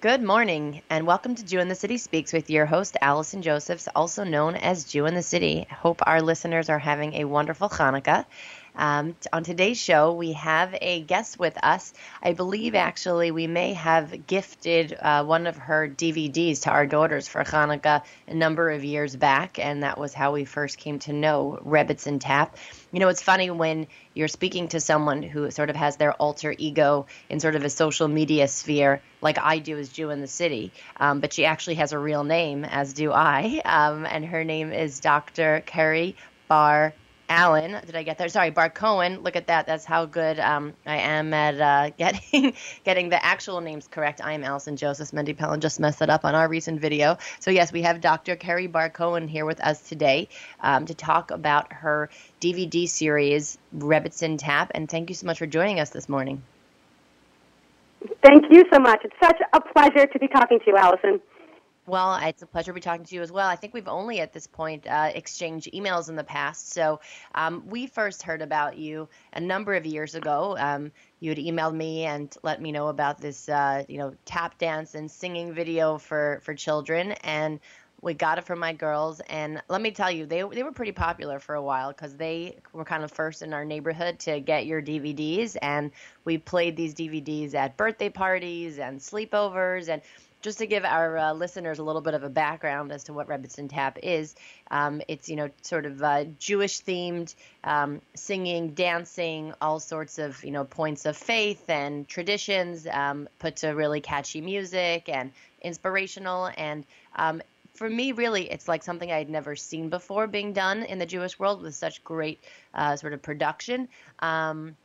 Good morning, and welcome to Jew in the City Speaks with your host, Allison Josephs, also known as Jew in the City. Hope our listeners are having a wonderful Hanukkah. Um, on today's show, we have a guest with us. I believe actually we may have gifted uh, one of her DVDs to our daughters for Hanukkah a number of years back, and that was how we first came to know Rebbetzin Tap. You know, it's funny when you're speaking to someone who sort of has their alter ego in sort of a social media sphere, like I do as Jew in the City, um, but she actually has a real name, as do I, um, and her name is Dr. Kerry Bar Allen. Did I get there? Sorry, Bar Cohn. Look at that. That's how good um, I am at uh, getting getting the actual names correct. I am Allison Josephs. Mendy Pellin just messed it up on our recent video. So yes, we have Dr. Kerry Bar Cohn here with us today um, to talk about her DVD series Rebbetzin Tap. And thank you so much for joining us this morning. Thank you so much. It's such a pleasure to be talking to you, Allison. Well, it's a pleasure to be talking to you as well. I think we've only at this point uh, exchanged emails in the past. So um, we first heard about you a number of years ago. Um, you had emailed me and let me know about this, uh, you know, tap dance and singing video for for children, and we got it from my girls. And let me tell you, they they were pretty popular for a while because they were kind of first in our neighborhood to get your DVDs, and we played these DVDs at birthday parties and sleepovers and just to give our uh, listeners a little bit of a background as to what Rebbetzin Tap is, um, it's you know sort of uh, Jewish themed, um, singing, dancing, all sorts of you know points of faith and traditions um, put to really catchy music and inspirational. And um, for me, really, it's like something I'd never seen before being done in the Jewish world with such great uh, sort of production. Um,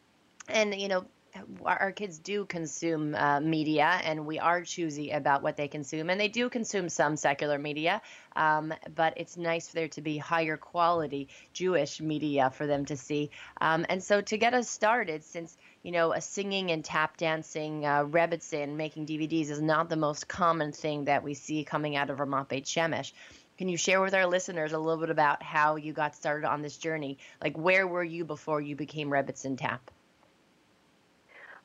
and you know our kids do consume uh, media and we are choosy about what they consume and they do consume some secular media um, but it's nice for there to be higher quality jewish media for them to see. Um, and so to get us started since you know a singing and tap dancing uh, rebbitzin making dvds is not the most common thing that we see coming out of ramat beit shemesh can you share with our listeners a little bit about how you got started on this journey? Like where were you before you became rebbetzin tap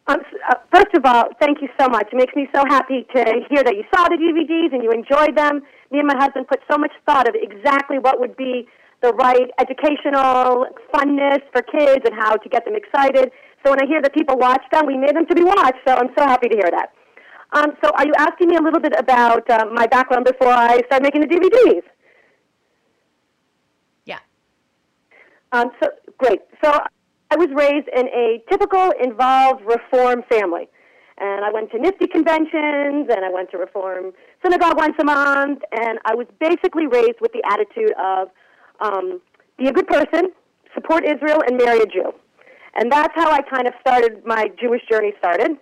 um, uh, first of all, thank you so much. It makes me so happy to hear that you saw the DVDs and you enjoyed them. Me and my husband put so much thought of exactly what would be the right educational funness for kids and how to get them excited. So when I hear that people watch them, we made them to be watched. So I'm so happy to hear that. Um, so are you asking me a little bit about uh, my background before I start making the DVDs? Yeah. Um, so great. So I was raised in a typical involved reform family. And I went to NFTY conventions and I went to reform synagogue once a month. And I was basically raised with the attitude of um, be a good person, support Israel, and marry a Jew. And that's how I kind of started, my Jewish journey started.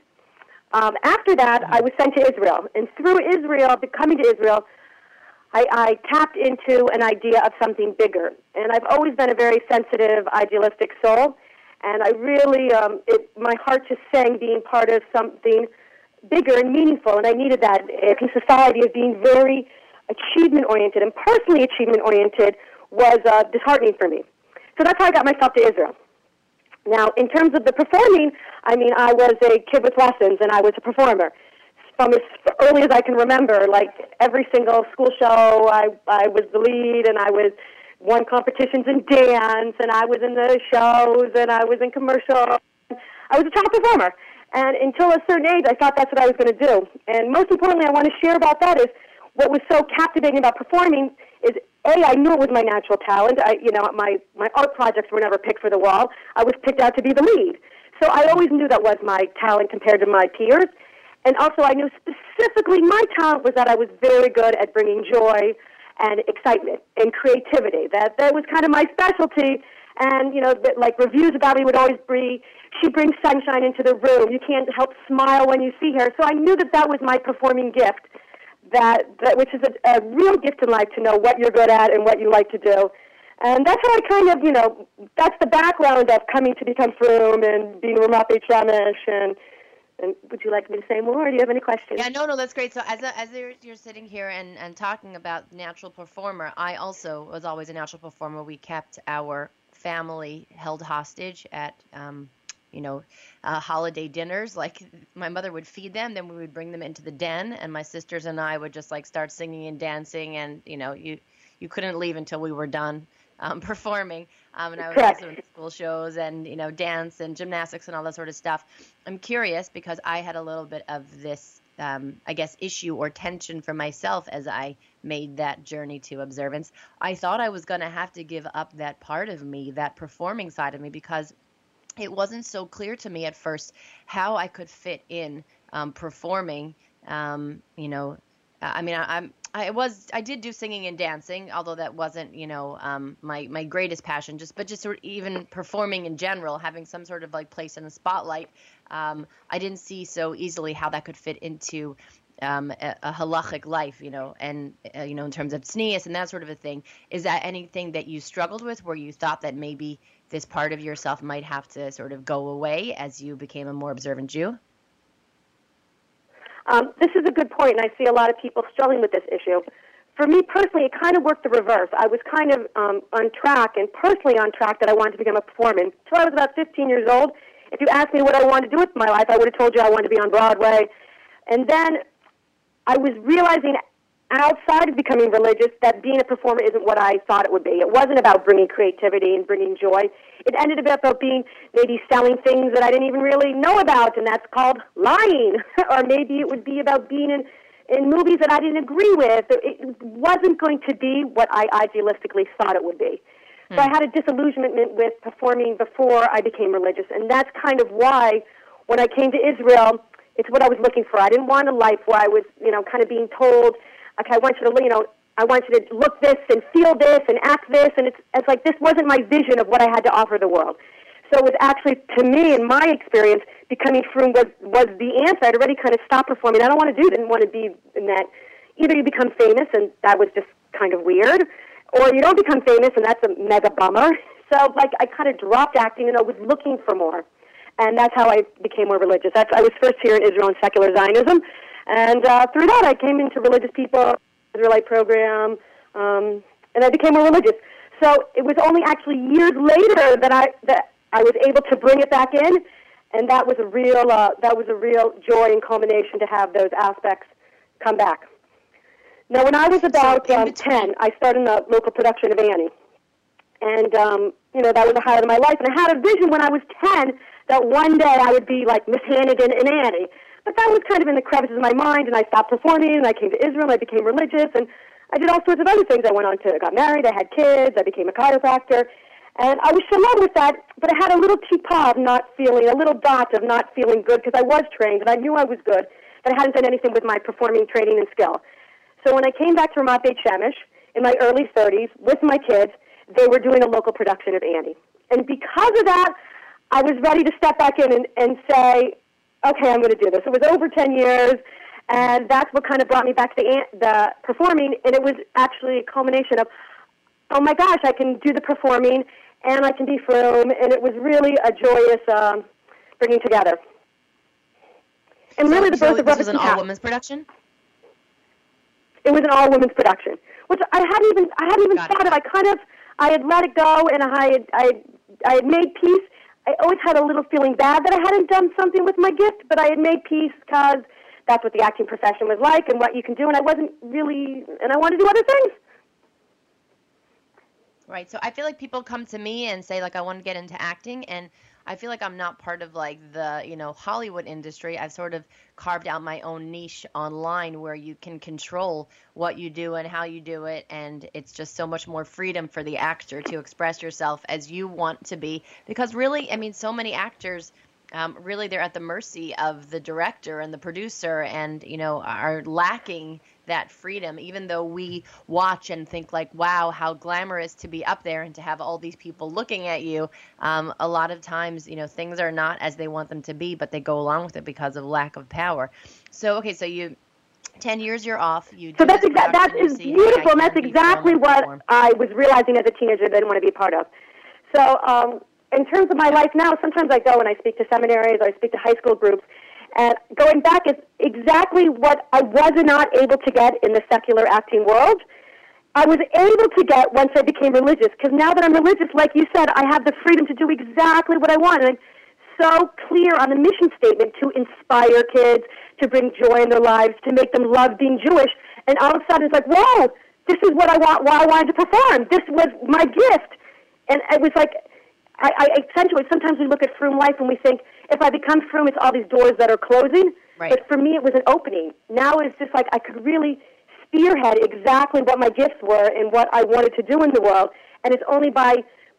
Um, after that, I was sent to Israel. And through Israel, coming to Israel, I, I tapped into an idea of something bigger. And I've always been a very sensitive, idealistic soul and I really, um, it, my heart just sang being part of something bigger and meaningful, and I needed that in society of being very achievement oriented and personally achievement oriented was uh, disheartening for me. So that's how I got myself to Israel. Now, in terms of the performing, I mean, I was a kid with lessons, and I was a performer from as early as I can remember. Like every single school show, I I was the lead, and I was won competitions in dance, and I was in the shows, and I was in commercials. I was a top performer. And until a certain age, I thought that's what I was going to do. And most importantly, I want to share about that is what was so captivating about performing is a I knew it was my natural talent. I you know my my art projects were never picked for the wall. I was picked out to be the lead. So I always knew that was my talent compared to my peers. And also I knew specifically my talent was that I was very good at bringing joy and excitement and creativity. That that was kind of my specialty. And you know, that, like reviews about me would always be, she brings sunshine into the room. You can't help smile when you see her. So I knew that that was my performing gift. That, that which is a, a real gift in life to know what you're good at and what you like to do. And that's how I kind of, you know, that's the background of coming to become Frum and being Ramat Shemesh and and would you like me to say more? Or do you have any questions? Yeah, no, no, that's great. So as a, as you're, you're sitting here and, and talking about natural performer, I also was always a natural performer. We kept our family held hostage at um, you know, uh, holiday dinners. Like my mother would feed them, then we would bring them into the den, and my sisters and I would just like start singing and dancing, and you know, you you couldn't leave until we were done um, performing. Um, and I was Correct. also in school shows and you know dance and gymnastics and all that sort of stuff. I'm curious because I had a little bit of this, um, I guess, issue or tension for myself as I made that journey to observance. I thought I was going to have to give up that part of me, that performing side of me, because it wasn't so clear to me at first how I could fit in um, performing. Um, you know, I mean, I, am I was I did do singing and dancing, although that wasn't you know um, my my greatest passion. Just but just sort of even performing in general, having some sort of like place in the spotlight, um, I didn't see so easily how that could fit into um, a, a halachic life, you know, and uh, you know in terms of tznius and that sort of a thing. Is that anything that you struggled with, where you thought that maybe this part of yourself might have to sort of go away as you became a more observant Jew? Um, this is a good point, and I see a lot of people struggling with this issue. For me personally, it kind of worked the reverse. I was kind of um, on track, and personally on track, that I wanted to become a performer. Until I was about 15 years old, if you asked me what I wanted to do with my life, I would have told you I wanted to be on Broadway. And then I was realizing outside of becoming religious that being a performer isn't what I thought it would be. It wasn't about bringing creativity and bringing joy. It ended up about being maybe selling things that I didn't even really know about, and that's called lying. or maybe it would be about being in in movies that I didn't agree with. It wasn't going to be what I idealistically thought it would be. So I hmm. had a disillusionment with performing before I became religious, and that's kind of why when I came to Israel, it's what I was looking for. I didn't want a life where I was, you know, kind of being told okay, I want you to, you know, I want you to look this and feel this and act this, and it's, it's like this wasn't my vision of what I had to offer the world. So it was actually, to me, in my experience, becoming frum was, was the answer. I'd already kind of stopped performing. I don't want to do didn't want to be in that. Either you become famous, and that was just kind of weird, or you don't become famous, and that's a mega bummer. So, like, I kind of dropped acting, and I was looking for more. And that's how I became more religious. That's, I was first here in Israel in secular Zionism, and uh, through that, I came into religious people, Israelite program, um, and I became more religious. So it was only actually years later that I that I was able to bring it back in, and that was a real uh, that was a real joy and culmination to have those aspects come back. Now, when I was about um, ten, I started in a local production of Annie, and um, you know that was the highlight of my life. And I had a vision when I was ten that one day I would be like Miss Hannigan in Annie. But that was kind of in the crevices of my mind, and I stopped performing, and I came to Israel, and I became religious, and I did all sorts of other things. I went on to, got married, I had kids, I became a chiropractor, and I was shalom with that, but I had a little teapot of not feeling, a little dot of not feeling good, because I was trained, and I knew I was good, but I hadn't done anything with my performing training and skill. So when I came back to Ramat Beit Shemesh in my early 30s with my kids, they were doing a local production of Annie. And because of that, I was ready to step back in and, and say, okay, I'm going to do this. It was over 10 years, and that's what kind of brought me back to the, the performing. And it was actually a culmination of, oh my gosh, I can do the performing and I can be frum. And it was really a joyous um, bringing together. And so, really, the so birth of this was an all women's production. It was an all women's production, which I hadn't even I hadn't even Got thought it. of. I kind of I had let it go, and I had I I had made peace I always had a little feeling bad that I hadn't done something with my gift, but I had made peace because that's what the acting profession was like and what you can do, and I wasn't really, and I wanted to do other things. Right. So I feel like people come to me and say like I want to get into acting and I feel like I'm not part of like the, you know, Hollywood industry. I've sort of carved out my own niche online where you can control what you do and how you do it and it's just so much more freedom for the actor to express yourself as you want to be because really, I mean, so many actors um, really they're at the mercy of the director and the producer and you know are lacking that freedom even though we watch and think like wow how glamorous to be up there and to have all these people looking at you um, a lot of times you know things are not as they want them to be but they go along with it because of lack of power. So okay so you 10 years you're off you so that's exactly that is beautiful and that's exactly what i was realizing as a teenager that i didn't want to be part of. So um, in terms of my life now, sometimes I go and I speak to seminaries or I speak to high school groups, and going back is exactly what I was not able to get in the secular acting world. I was able to get once I became religious, because now that I'm religious, like you said, I have the freedom to do exactly what I want. And I'm so clear on the mission statement to inspire kids, to bring joy in their lives, to make them love being Jewish. And all of a sudden, it's like, whoa, this is what I want. Why I wanted to perform. This was my gift. And it was like, I, I accentuate. Sometimes we look at Frum life and we think, if I become Frum, it's all these doors that are closing. Right. But for me, it was an opening. Now it's just like I could really spearhead exactly what my gifts were and what I wanted to do in the world. And it's only by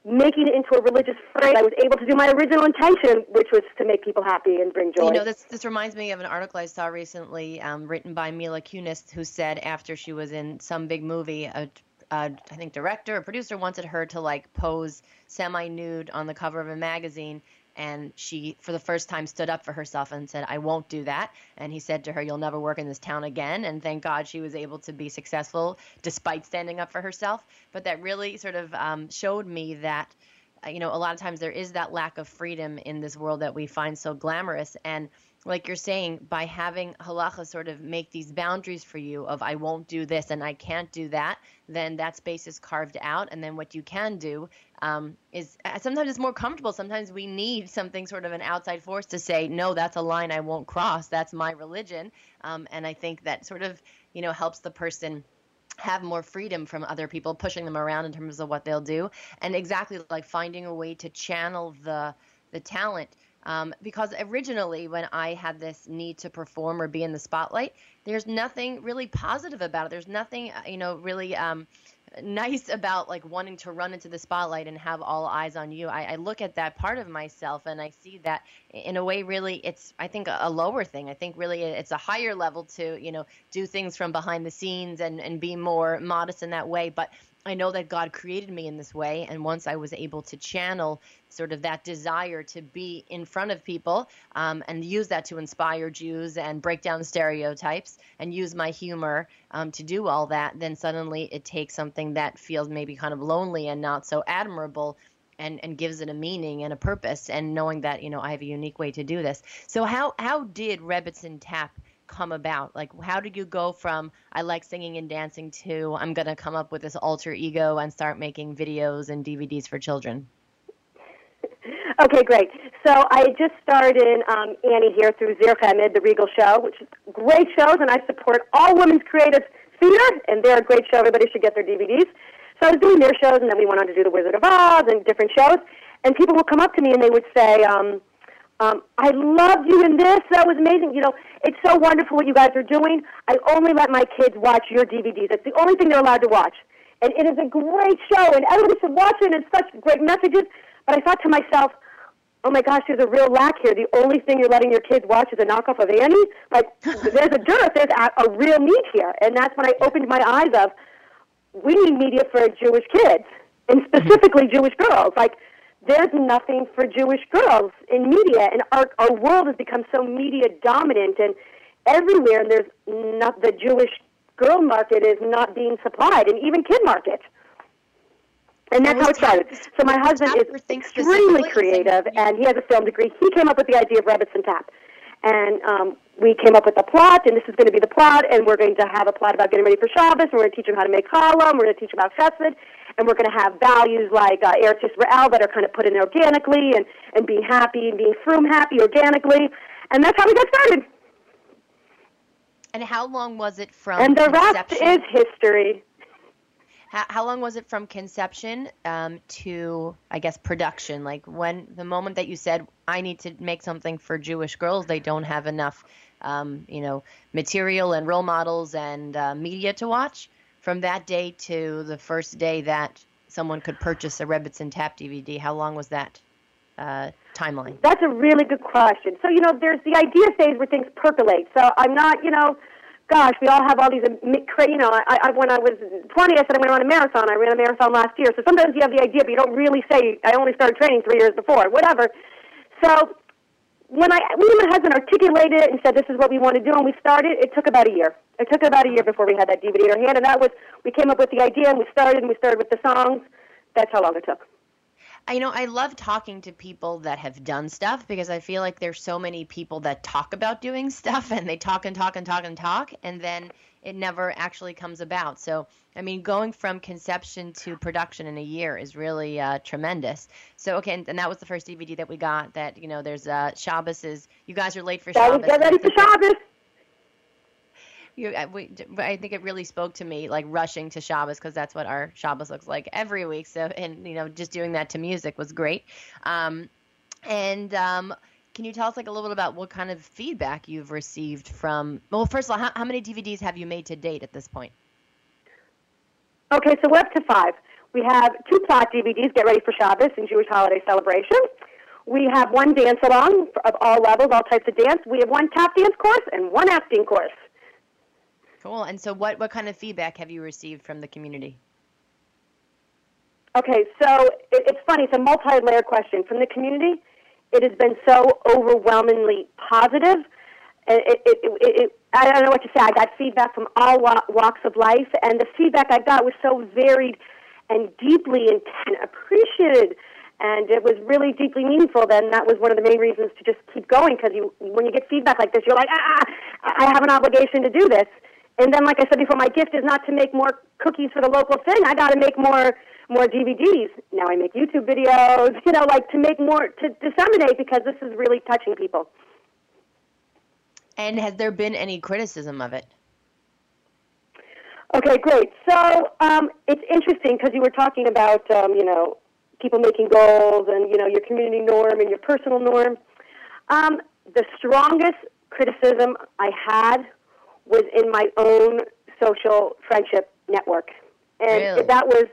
making it into a religious phrase, I was able to do my original intention, which was to make people happy and bring joy. You know, this this reminds me of an article I saw recently, um, written by Mila Kunis, who said after she was in some big movie, a, a I think director or producer wanted her to like pose semi nude on the cover of a magazine, and she for the first time stood up for herself and said i won't do that. And he said to her you'll never work in this town again. And thank god she was able to be successful despite standing up for herself. But that really sort of um, showed me that uh, you know a lot of times there is that lack of freedom in this world that we find so glamorous. And like you're saying, by having halacha sort of make these boundaries for you of I won't do this and I can't do that, then that space is carved out. And then what you can do um, is uh, sometimes it's more comfortable. Sometimes we need something sort of an outside force to say, no, that's a line I won't cross. That's my religion. Um, and I think that sort of, you know, helps the person have more freedom from other people pushing them around in terms of what they'll do and exactly like finding a way to channel the the talent um, because originally, when I had this need to perform or be in the spotlight, there's nothing really positive about it. There's nothing, uh, you know, really um, nice about like wanting to run into the spotlight and have all eyes on you. I, I, look at that part of myself and I see that in a way, really, it's I think a, a lower thing. I think really it's a higher level to you know do things from behind the scenes and and be more modest in that way. But I know that God created me in this way. And once I was able to channel sort of that desire to be in front of people um, and use that to inspire Jews and break down stereotypes and use my humor um, to do all that, then suddenly it takes something that feels maybe kind of lonely and not so admirable and, and gives it a meaning and a purpose and knowing that you know I have a unique way to do this. So how how did Rebbetzin Tap come about? Like, how did you go from I like singing and dancing to I'm going to come up with this alter ego and start making videos and DVDs for children? Okay, great. So I just started um, Annie here through Chemed, the Regal Show, which is great shows, and I support all women's creative theater, and they're a great show. Everybody should get their DVDs. So I was doing their shows, and then we went on to do The Wizard of Oz and different shows, and people would come up to me and they would say, um, um, I loved you in this. That was amazing. You know, it's so wonderful what you guys are doing. I only let my kids watch your DVDs. It's the only thing they're allowed to watch. And it is a great show, and everybody should watch it, and it's such great messages. But I thought to myself, oh my gosh, there's a real lack here. The only thing you're letting your kids watch is a knockoff of Annie. Like, there's a dearth. There's a, a real need here. And that's when I opened my eyes of, we need media for Jewish kids, and specifically Jewish girls. Like, there's nothing for Jewish girls in media, and our our world has become so media dominant, and everywhere and there's not the Jewish girl market is not being supplied, and even kid market. And that's how it started. So my husband is extremely creative, and he has a film degree. He came up with the idea of Rebbetzin Tap, and um, we came up with a plot, and this is going to be the plot, and we're going to have a plot about getting ready for Shabbos, and we're going to teach them how to make challah, and we're going to teach them about chesed, and we're going to have values like uh, Eretz Yisrael that are kind of put in organically, and, and being happy and being frum happy organically, and that's how we got started. And how long was it from And the conception? rest is history. How, how long was it from conception um, to, I guess, production? Like when the moment that you said, I need to make something for Jewish girls, they don't have enough, um, you know, material and role models and uh, media to watch. From that day to the first day that someone could purchase a Rebbetzin Tap DVD, how long was that uh, timeline? That's a really good question. So, you know, there's the idea phase where things percolate. So I'm not, you know, gosh, we all have all these, you know, I, I, when I was 20, I said I'm going to run a marathon. I ran a marathon last year. So sometimes you have the idea, but you don't really say, I only started training three years before, whatever. So when I, me and my husband articulated it and said, this is what we want to do, and we started, it took about a year. It took about a year before we had that DVD in our hand, and that was, we came up with the idea, and we started, and we started with the songs. That's how long it took you know, I love talking to people that have done stuff because I feel like there's so many people that talk about doing stuff and they talk and talk and talk and talk and then it never actually comes about. So, I mean, going from conception to production in a year is really uh, tremendous. So, okay, and, and, that was the first DVD that we got. That you know, there's uh, Shabbos is. You guys are late for that Shabbos. Get ready for Shabbos. You, I, we, I think it really spoke to me, like rushing to Shabbos, because that's what our Shabbos looks like every week. So, and you know, just doing that to music was great. Um, and um, can you tell us like a little bit about what kind of feedback you've received from? Well, first of all, how, how many DVDs have you made to date at this point? Okay, so we're up to five. We have two plot DVDs, Get Ready for Shabbos and Jewish Holiday Celebration. We have one dance along of all levels, all types of dance. We have one tap dance course and one acting course. Cool. And so, what, what kind of feedback have you received from the community? Okay, so it, it's funny. It's a multi layered question. From the community, it has been so overwhelmingly positive. It, it, I don't know what to say. I got feedback from all walks of life, and the feedback I got was so varied and deeply and appreciated. And it was really deeply meaningful. Then that was one of the main reasons to just keep going because you, when you get feedback like this, you're like, ah, I have an obligation to do this. And then, like I said before, my gift is not to make more cookies for the local thing. I got to make more more DVDs. Now I make YouTube videos, you know, like to make more, to disseminate because this is really touching people. And has there been any criticism of it? Okay, great. So um, it's interesting because you were talking about, um, you know, people making goals and, you know, your community norm and your personal norm. Um, the strongest criticism I had was in my own social friendship network. And really? that was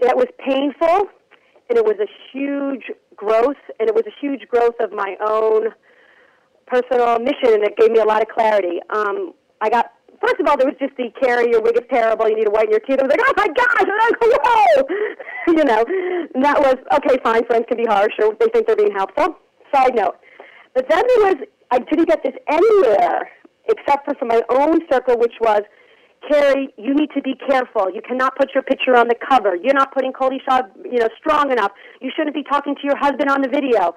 that was painful, and it was a huge growth, and it was a huge growth of my own personal mission, and it gave me a lot of clarity. Um, I got first of all, there was just the Carrie, your wig is terrible, you need to whiten your teeth. I was like, oh my gosh, and I was like, whoa, you know. And that was okay. Fine, friends can be harsh, or they think they're being helpful. Side note, but then there was I didn't get this anywhere except for from my own circle, which was Carrie, you need to be careful. You cannot put your picture on the cover. You're not putting Cody Shaw, you know, strong enough. You shouldn't be talking to your husband on the video.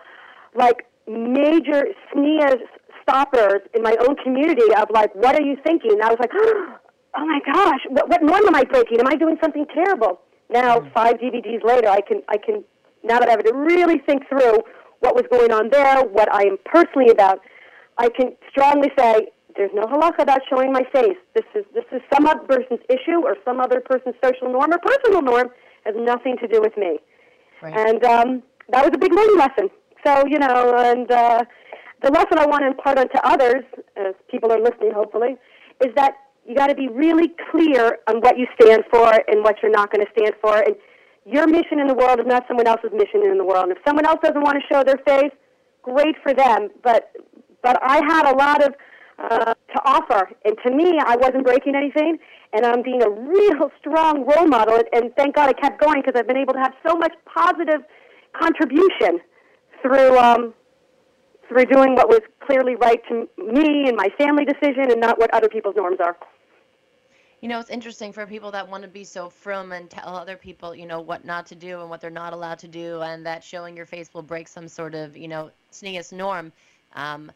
Like major sneers, stoppers in my own community of like, what are you thinking? And I was like, oh my gosh, what, what norm am I breaking? Am I doing something terrible? Now, mm-hmm. five DVDs later, I can, I can, now that I've had to really think through what was going on there, what I am personally about, I can strongly say there's no halakha about showing my face. This is this is some other person's issue or some other person's social norm or personal norm. Has nothing to do with me. Right. And um, that was a big learning lesson. So you know, and uh, the lesson I want to impart onto others, as people are listening, hopefully, is that you got to be really clear on what you stand for and what you're not going to stand for. And your mission in the world is not someone else's mission in the world. And if someone else doesn't want to show their face, great for them. But but I had a lot of uh, to offer. And to me, I wasn't breaking anything, and I'm being a real strong role model. And thank God I kept going because I've been able to have so much positive contribution through um, through doing what was clearly right to me and my family decision, and not what other people's norms are. You know, it's interesting for people that want to be so frum and tell other people, you know, what not to do and what they're not allowed to do, and that showing your face will break some sort of, you know, sneakiest norm. Um,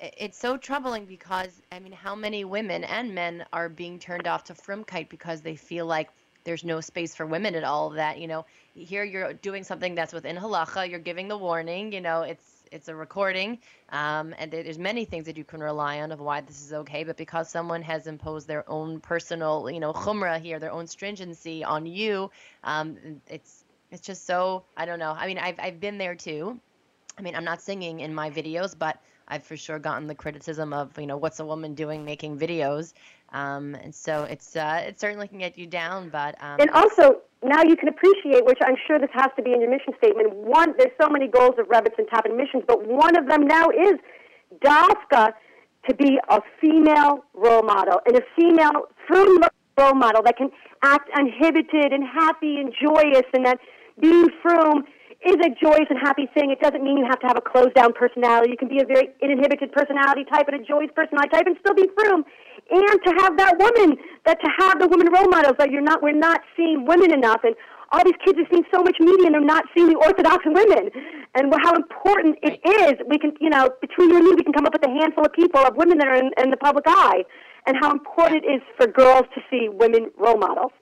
it's so troubling because I mean, how many women and men are being turned off to frumkeit because they feel like there's no space for women at all. That you know, here you're doing something that's within halacha. You're giving the warning. You know, it's it's a recording, um, and there's many things that you can rely on of why this is okay. But because someone has imposed their own personal, you know, chumrah here, their own stringency on you, um, it's it's just so I don't know. I mean, I've I've been there too. I mean, I'm not singing in my videos, but I've for sure gotten the criticism of, you know, what's a woman doing making videos, um, and so it's uh, it certainly can get you down. But um, and also now you can appreciate, which I'm sure this has to be in your mission statement. One, there's so many goals of Rebbetzin and Tappan missions, but one of them now is Dafka to be a female role model and a female frum role model that can act uninhibited and happy and joyous, and that being frum is a joyous and happy thing. It doesn't mean you have to have a closed down personality. You can be a very inhibited personality type and a joyous personality type and still be frum. And to have that woman, that to have the women role models that you're not, we're not seeing women enough. And all these kids are seeing so much media and they're not seeing the Orthodox women. And how important it is. We can, you know, between you and me, we can come up with a handful of people, of women that are in, in the public eye. and how important it is for girls to see women role models.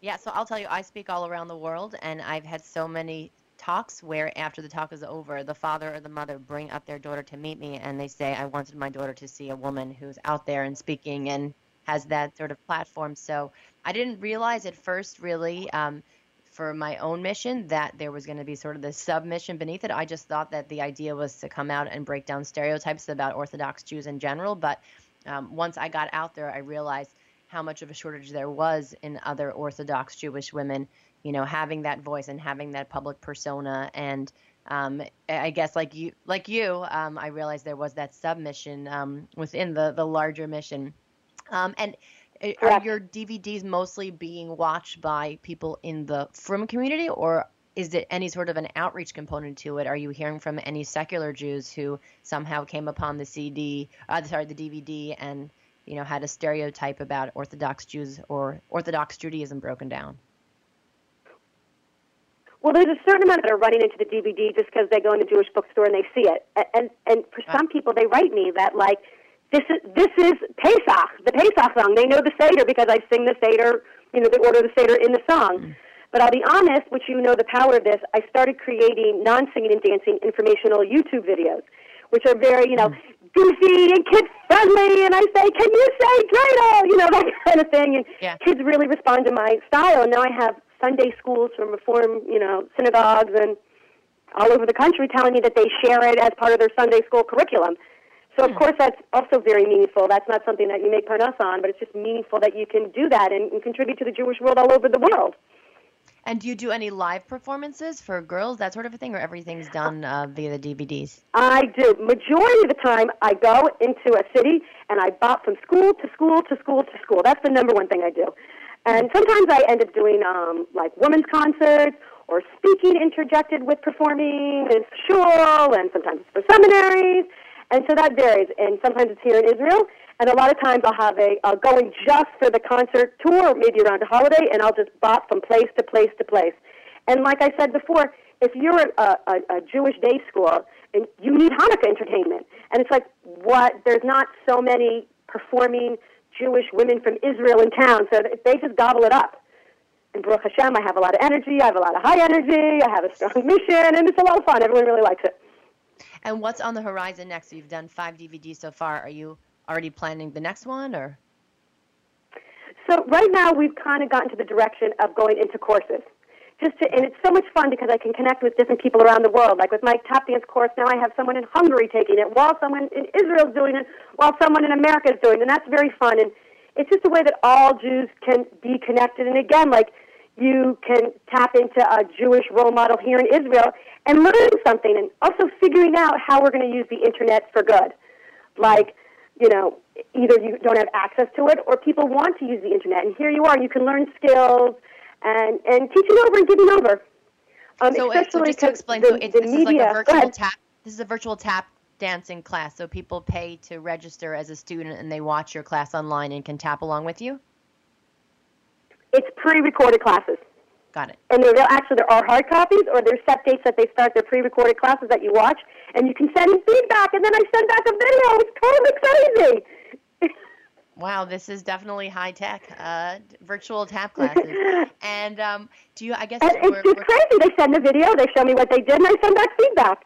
Yeah, so I'll tell you, I speak all around the world, and I've had so many talks where after the talk is over, the father or the mother bring up their daughter to meet me, and they say, I wanted my daughter to see a woman who's out there and speaking and has that sort of platform. So I didn't realize at first, really. Um, for my own mission that there was going to be sort of this submission beneath it. I just thought that the idea was to come out and break down stereotypes about Orthodox Jews in general. But um, once I got out there, I realized how much of a shortage there was in other Orthodox Jewish women, you know, having that voice and having that public persona. And um, I guess like you, like you, um, I realized there was that submission um, within the the larger mission. Um, and are your DVDs mostly being watched by people in the Frum community, or is it any sort of an outreach component to it? Are you hearing from any secular Jews who somehow came upon the CD, uh, sorry, the DVD, and you know had a stereotype about Orthodox Jews or Orthodox Judaism broken down? Well, there's a certain amount that are running into the DVD just because they go in the Jewish bookstore and they see it, and and for some people they write me that like this is this is Pesach, the Pesach song. They know the Seder because I sing the Seder, you know, the order of the Seder in the song. Mm. But I'll be honest, which you know the power of this, I started creating non-singing and dancing informational YouTube videos, which are very, you know, mm. goofy and kid friendly. And I say, "Can you say dreidel?" You know, that kind of thing. And yeah. kids really respond to my style. And now I have Sunday schools from Reform, you know, synagogues and all over the country telling me that they share it as part of their Sunday school curriculum. So of hmm. course that's also very meaningful. That's not something that you make parnas on, but it's just meaningful that you can do that and, and contribute to the Jewish world all over the world. And do you do any live performances for girls, that sort of a thing, or everything's done uh, via the DVDs? I do. Majority of the time, I go into a city and I bop from school to school to school to school. That's the number one thing I do. And sometimes I end up doing um, like women's concerts or speaking interjected with performing in shul, and sometimes it's for seminaries. And so that varies. And sometimes it's here in Israel. And a lot of times I'll have a uh, going just for the concert tour, maybe around a holiday, and I'll just bop from place to place to place. And like I said before, if you're a, a, a Jewish day school, and you need Hanukkah entertainment, and it's like what? There's not so many performing Jewish women from Israel in town, so they just gobble it up. And Baruch Hashem, I have a lot of energy, I have a lot of high energy, I have a strong mission, and it's a lot of fun. Everyone really likes it. And what's on the horizon next? You've done five DVDs so far. Are you already planning the next one, or? So right now we've kind of gotten to the direction of going into courses. Just to, and it's so much fun because I can connect with different people around the world. Like with my tap dance course, now I have someone in Hungary taking it, while someone in Israel is doing it, while someone in America is doing it, and that's very fun. And it's just a way that all Jews can be connected. And again, like you can tap into a Jewish role model here in Israel and learn something, and also figuring out how we're going to use the internet for good. Like, you know, either you don't have access to it or people want to use the internet, and here you are. You can learn skills and and teaching over and giving over. Um, so, so just to explain, the, so it's, this media, is like a virtual tap. This is a virtual tap dancing class. So people pay to register as a student, and they watch your class online and can tap along with you. It's pre-recorded classes. Got it. And there actually there are hard copies, or there's set dates that they start their pre-recorded classes that you watch, and you can send in feedback, and then I send back a video. It's totally crazy. Wow, this is definitely high tech, uh, virtual tap classes. and um, do you? I guess and it's just crazy. They send the video, they show me what they did, and I send back feedback.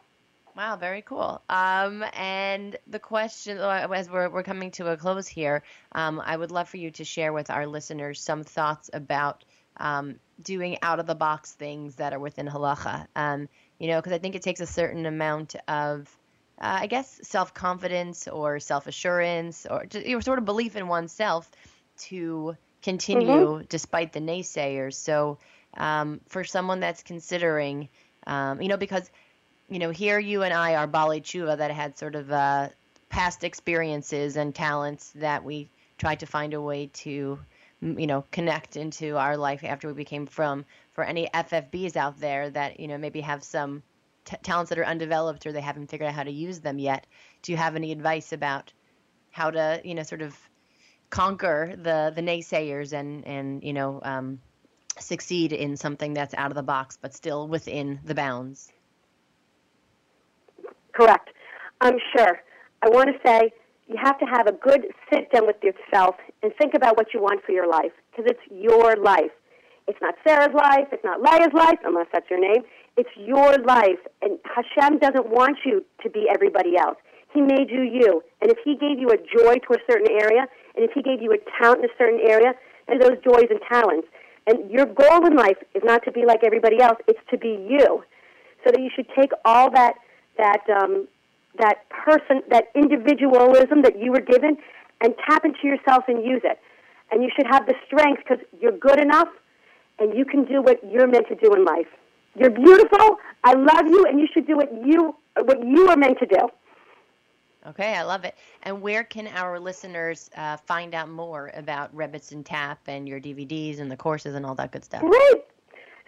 Wow, very cool. Um, and the question, uh, as we're, we're coming to a close here, um, I would love for you to share with our listeners some thoughts about um, doing out of the box things that are within halacha. Um, you know, because I think it takes a certain amount of, uh, I guess, self confidence or self assurance or just, you know, sort of belief in oneself to continue mm-hmm. despite the naysayers. So, um, for someone that's considering, um, you know, because you know, here you and I are Baalei Teshuva that had sort of uh, past experiences and talents that we tried to find a way to, you know, connect into our life after we became from. For any FFBs out there that, you know, maybe have some t- talents that are undeveloped or they haven't figured out how to use them yet, do you have any advice about how to, you know, sort of conquer the, the naysayers and, and you know, um, succeed in something that's out of the box but still within the bounds? Correct. I'm sure. I want to say you have to have a good sit down with yourself and think about what you want for your life because it's your life. It's not Sarah's life. It's not Leah's life, unless that's your name. It's your life. And Hashem doesn't want you to be everybody else. He made you you. And if He gave you a joy to a certain area, and if He gave you a talent in a certain area, and those joys and talents. And your goal in life is not to be like everybody else, it's to be you. So that you should take all that, that, um, that person, that individualism that you were given, and tap into yourself and use it. And you should have the strength because you're good enough and you can do what you're meant to do in life. You're beautiful. I love you, and you should do what you what you are meant to do. Okay, I love it. And where can our listeners uh, find out more about Rebbetzin Tap and your DVDs and the courses and all that good stuff? Great.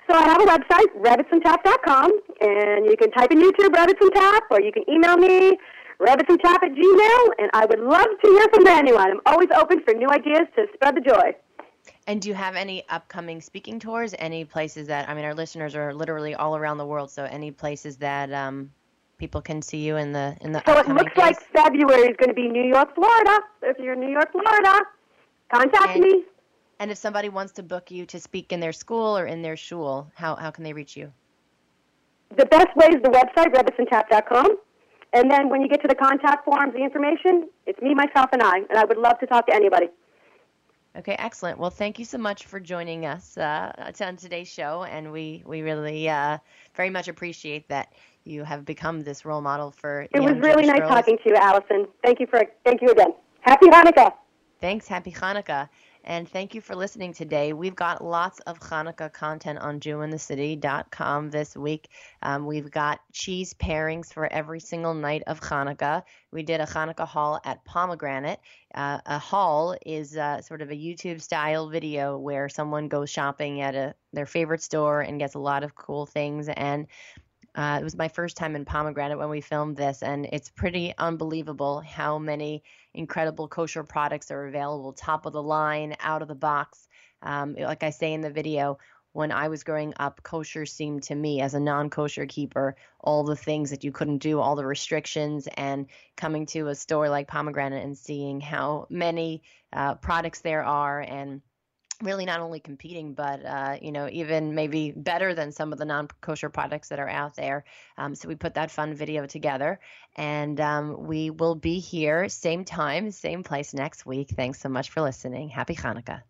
So I have a website, rebbetzintap.com, and you can type in YouTube Rebbetzin Tap, or you can email me, rebbetzintap at gmail, and I would love to hear from anyone. I'm always open for new ideas to spread the joy. And do you have any upcoming speaking tours? Any places that I mean, our listeners are literally all around the world. So any places that um, people can see you in the in the. So it looks days? like February is going to be New York, Florida. If you're in New York, Florida, contact and, me. And if somebody wants to book you to speak in their school or in their shul, how how can they reach you? The best way is the website rebbetzintap.com. And then when you get to the contact forms, the information, it's me, myself, and I. And I would love to talk to anybody. Okay, excellent. Well, thank you so much for joining us uh, on today's show, and we we really uh, very much appreciate that you have become this role model for. It was really nice girls. talking to you, Allison. Thank you for thank you again. Happy Hanukkah. Thanks. Happy Hanukkah. And thank you for listening today. We've got lots of Hanukkah content on JewInTheCity.com this week. Um, we've got cheese pairings for every single night of Hanukkah. We did a Hanukkah haul at Pomegranate. Uh, a haul is uh, sort of a YouTube style video where someone goes shopping at a their favorite store and gets a lot of cool things. And uh, it was my first time in Pomegranate when we filmed this, and it's pretty unbelievable how many incredible kosher products are available, top of the line, out of the box. Um, like I say in the video, when I was growing up, kosher seemed to me, as a non kosher keeper, all the things that you couldn't do, all the restrictions, and coming to a store like Pomegranate and seeing how many uh, products there are and really not only competing, but uh, you know, even maybe better than some of the non-kosher products that are out there. Um, so we put that fun video together, and um, we will be here same time, same place next week. Thanks so much for listening. Happy Hanukkah.